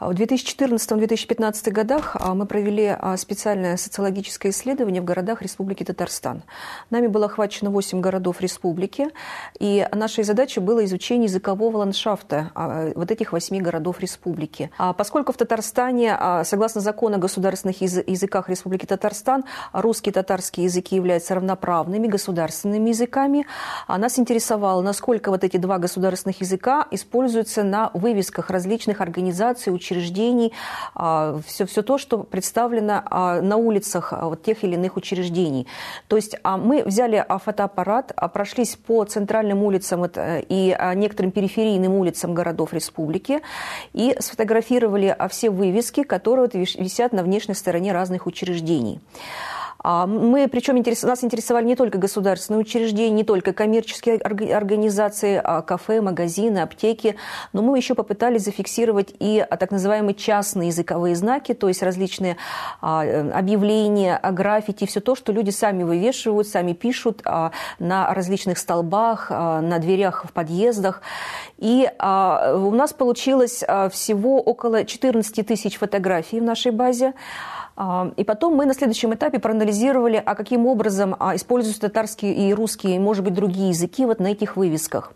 В 2014-2015 годах а, мы провели а, специальное социологическое исследование в городах Республики Татарстан. Нами было охвачено 8 городов республики, и нашей задачей было изучение языкового ландшафта а, вот этих 8 городов республики. Поскольку в Татарстане, согласно закону о государственных языках Республики Татарстан, русский и татарский языки являются равноправными государственными языками, нас интересовало, насколько вот эти два государственных языка используются на вывесках различных организаций, учреждений, все, все то, что представлено а, на улицах а, вот тех или иных учреждений. То есть а, мы взяли фотоаппарат, прошлись по центральным улицам и некоторым периферийным улицам городов республики и сфотографировали все вывески, которые висят на внешней стороне разных учреждений. А мы, причем нас интересовали не только государственные учреждения, не только коммерческие организации, а кафе, магазины, аптеки, но мы еще попытались зафиксировать и так называемые частные языковые знаки, то есть различные а, объявления, граффити, все то, что люди сами вывешивают, сами пишут на различных столбах, на дверях в подъездах. И у нас получилось всего около 14 тысяч фотографий в нашей базе. И потом мы на следующем этапе проанализировали, а каким образом а, используются татарские и русские, и, может быть, другие языки вот на этих вывесках.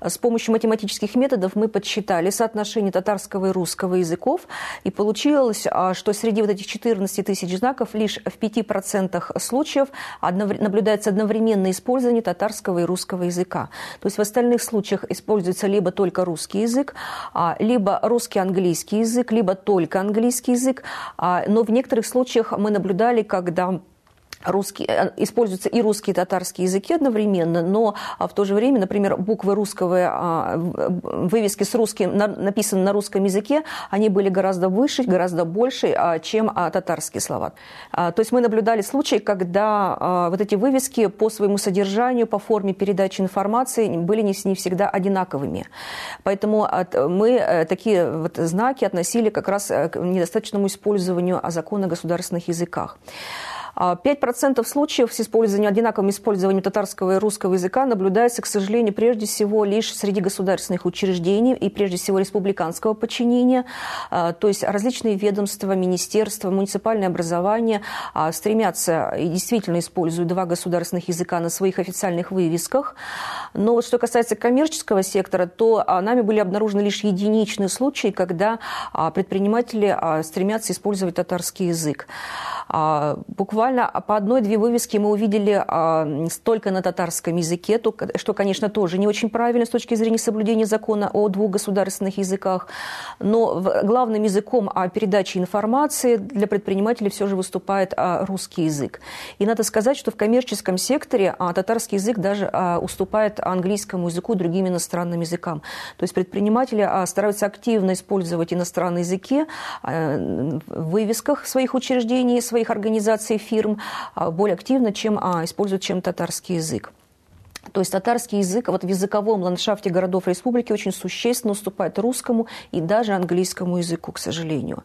С помощью математических методов мы подсчитали соотношение татарского и русского языков, и получилось, а, что среди вот этих 14 тысяч знаков лишь в 5% случаев наблюдается одновременное использование татарского и русского языка. То есть в остальных случаях используется либо только русский язык, а, либо русский-английский язык, либо только английский язык, но в некоторых случаях мы наблюдали, когда русский, э, используются и русские, и татарские языки одновременно, но а, в то же время, например, буквы русского, а, вывески с русским, написаны на русском языке, они были гораздо выше, гораздо больше, а, чем татарские слова. То есть мы наблюдали случаи, когда вот эти вывески по своему содержанию, по форме передачи информации были не всегда одинаковыми. Поэтому мы э, такие вот знаки относили как раз э, к недостаточному использованию закона о государственных языках. 5% случаев с использованием, одинаковым использованием татарского и русского языка наблюдается, к сожалению, прежде всего лишь среди государственных учреждений и прежде всего республиканского подчинения. А, то есть различные ведомства, министерства, муниципальное образование а, стремятся и действительно используют два государственных языка на своих официальных вывесках. Но вот что касается коммерческого сектора, то а, нами были обнаружены лишь единичные случаи, когда предприниматели стремятся использовать татарский язык. Буквально по одной-две вывески мы увидели только на татарском языке, что, конечно, тоже не очень правильно с точки зрения соблюдения закона о двух государственных языках. Но главным языком передачи информации для предпринимателей все же выступает русский язык. И надо сказать, что в коммерческом секторе татарский язык даже уступает английскому языку другим иностранным языкам. То есть предприниматели стараются активно использовать иностранные языки в вывесках своих учреждений, своих организаций, фирм а, более активно, чем а, используют чем татарский язык. То есть татарский язык вот в языковом ландшафте городов республики очень существенно уступает русскому и даже английскому языку, к сожалению.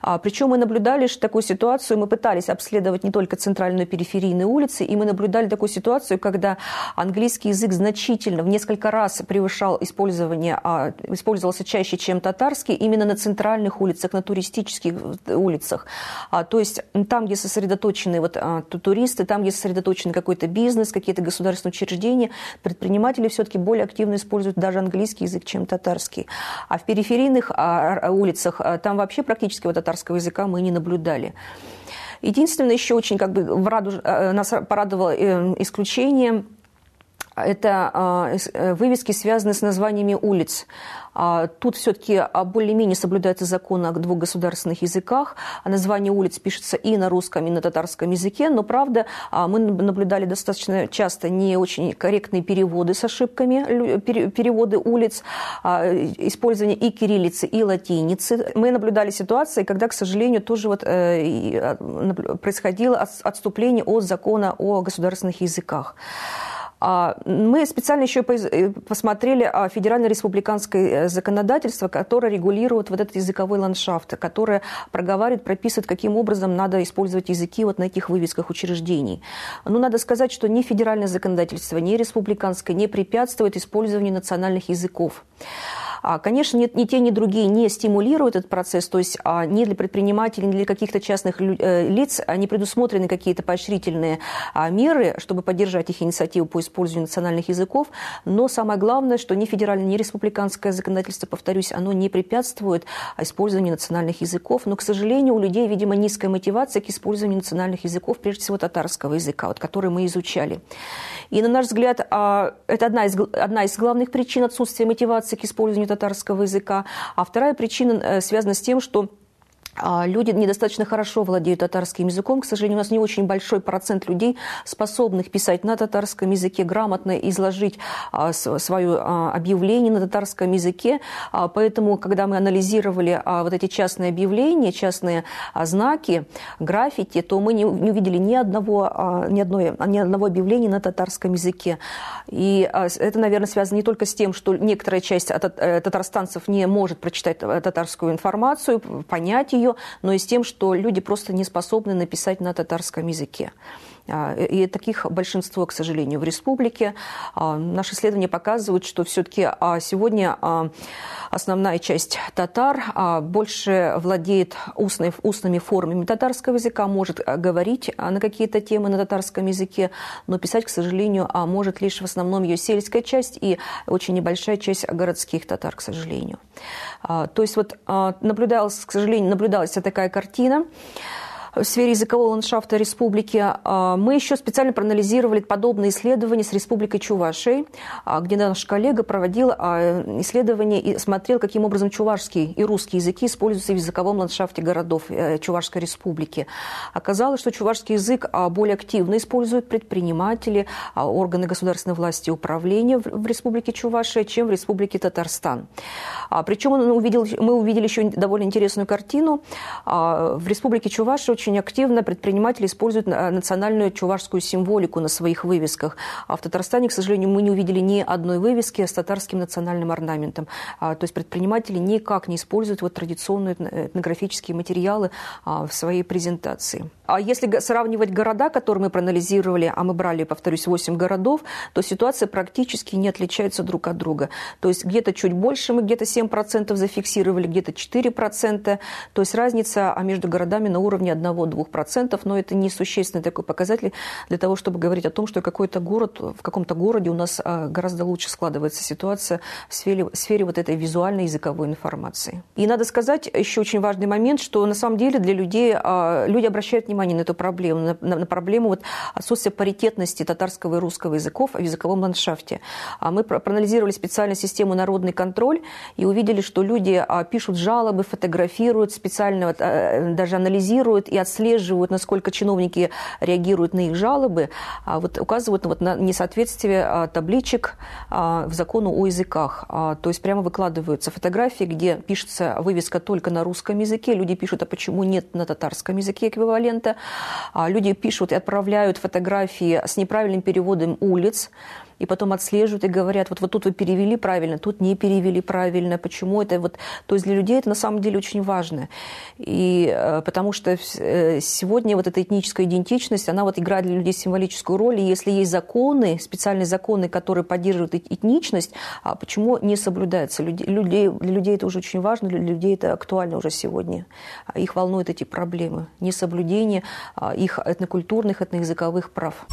А, причем мы наблюдали что такую ситуацию, мы пытались обследовать не только центральную периферийные улицы, и мы наблюдали такую ситуацию, когда английский язык значительно, в несколько раз превышал использование, а, использовался чаще, чем татарский, именно на центральных улицах, на туристических улицах. А, то есть там, где сосредоточены вот, а, туристы, там, где сосредоточен какой-то бизнес, какие-то государственные учреждения, Украине предприниматели все-таки более активно используют даже английский язык, чем татарский. А в периферийных а, улицах а, там вообще практически вот татарского языка мы не наблюдали. Единственное, еще очень как бы в раду, э, нас порадовало э, исключение – это а, э, вывески, связанные с названиями улиц. А, тут все-таки а, более-менее соблюдается закон о двух государственных языках. Название улиц пишется и на русском, и на татарском языке. Но, правда, мы наблюдали достаточно часто не очень корректные переводы с ошибками, переводы улиц, использование и кириллицы, и латиницы. Мы наблюдали ситуации, когда, к сожалению, тоже вот э, происходило отступление от закона о государственных языках. А, мы специально еще э, посмотрели а, федерально-республиканское э, законодательство, которое регулирует вот этот языковой ландшафт, которое проговаривает, прописывает, каким образом надо использовать языки вот на этих вывесках учреждений. Но ну, надо сказать, что ни федеральное законодательство, ни республиканское не препятствует использованию национальных языков. Конечно, ни, ни те, ни другие не стимулируют этот процесс, то есть ни для предпринимателей, ни для каких-то частных э, лиц не предусмотрены какие-то поощрительные меры, чтобы поддержать их инициативу по национальных языков, но самое главное, что ни федеральное, ни республиканское законодательство, повторюсь, оно не препятствует использованию национальных языков, но, к сожалению, у людей, видимо, низкая мотивация к использованию национальных языков, прежде всего татарского языка, вот, который мы изучали. И, на наш взгляд, а, это одна из, одна из главных причин отсутствия мотивации к использованию татарского языка. А вторая причина э, связана с тем, что а, люди недостаточно хорошо владеют татарским языком. К сожалению, у нас не очень большой процент людей, способных писать на татарском языке, грамотно изложить а, свое а, объявление на татарском языке. Поэтому, когда мы анализировали вот эти частные объявления, частные знаки, граффити, то мы не увидели ни одного, ни, одной, ни одного объявления на татарском языке. И это, наверное, связано не только с тем, что некоторая часть э, татарстанцев не может прочитать э, татарскую информацию, понять ее, но и с тем, что люди просто не способны написать на татарском языке. А, и таких большинство, к сожалению, в республике. А, наши исследования показывают, что все-таки а, сегодня основная часть татар больше владеет устной, устными формами татарского языка, может говорить на какие-то темы на татарском языке, но писать, к сожалению, может лишь в основном ее сельская часть и очень небольшая часть городских татар, к сожалению. То есть вот наблюдалась, к сожалению, наблюдалась такая картина в сфере языкового ландшафта республики. А, мы еще специально проанализировали подобные исследования с Республикой Чувашей, а, где наш коллега проводил а, исследования и смотрел, каким образом чувашский и русский языки используются в языковом ландшафте городов э, Чувашской республики. Оказалось, что чувашский язык более активно используют предприниматели, органы государственной власти и управления в Республике Чувашия, чем в Республике Татарстан. Причем мы увидели еще довольно интересную картину. В Республике Чувашия очень активно предприниматели используют э, национальную чувашскую символику на своих вывесках. А в Татарстане, к сожалению, мы не увидели ни одной вывески с татарским национальным орнаментом. А, то есть предприниматели никак не используют вот традиционные этнографические материалы а, в своей презентации. А если сравнивать города, которые мы проанализировали, а мы брали, повторюсь, 8 городов, то ситуация практически не отличается друг от друга. То есть где-то чуть больше мы где-то 7% зафиксировали, где-то 4%. То есть разница между городами на уровне 1 1-2%, но это не существенный такой показатель для того, чтобы говорить о том, что какой-то город, в каком-то городе у нас а, гораздо лучше складывается ситуация в сфере, в сфере вот этой визуальной языковой информации. И надо сказать еще очень важный момент, что на самом деле для людей, а, люди обращают внимание на эту проблему, на, на, проблему вот отсутствия паритетности татарского и русского языков в языковом ландшафте. А мы проанализировали специально систему «Народный контроль» и увидели, что люди пишут жалобы, фотографируют, специально э, даже анализируют и отслеживают, насколько чиновники реагируют на их жалобы, а вот указывают вот на несоответствие а, табличек а, в закону о языках. То есть прямо выкладываются фотографии, где пишется вывеска только на русском языке. Люди пишут, а почему нет на татарском языке эквивалента. Люди пишут и отправляют фотографии с неправильным переводом улиц и потом отслеживают и говорят, вот, вот тут вы перевели правильно, тут не перевели правильно, почему это вот... То есть для людей это на самом деле очень важно. И э, потому что э, сегодня вот эта этническая идентичность, она вот играет для людей символическую роль, и если есть законы, специальные законы, которые поддерживают этничность, а почему не соблюдаются? Людей, для людей это уже очень важно, для людей это актуально уже сегодня. Их волнуют эти проблемы, несоблюдение а, их этнокультурных, этноязыковых прав.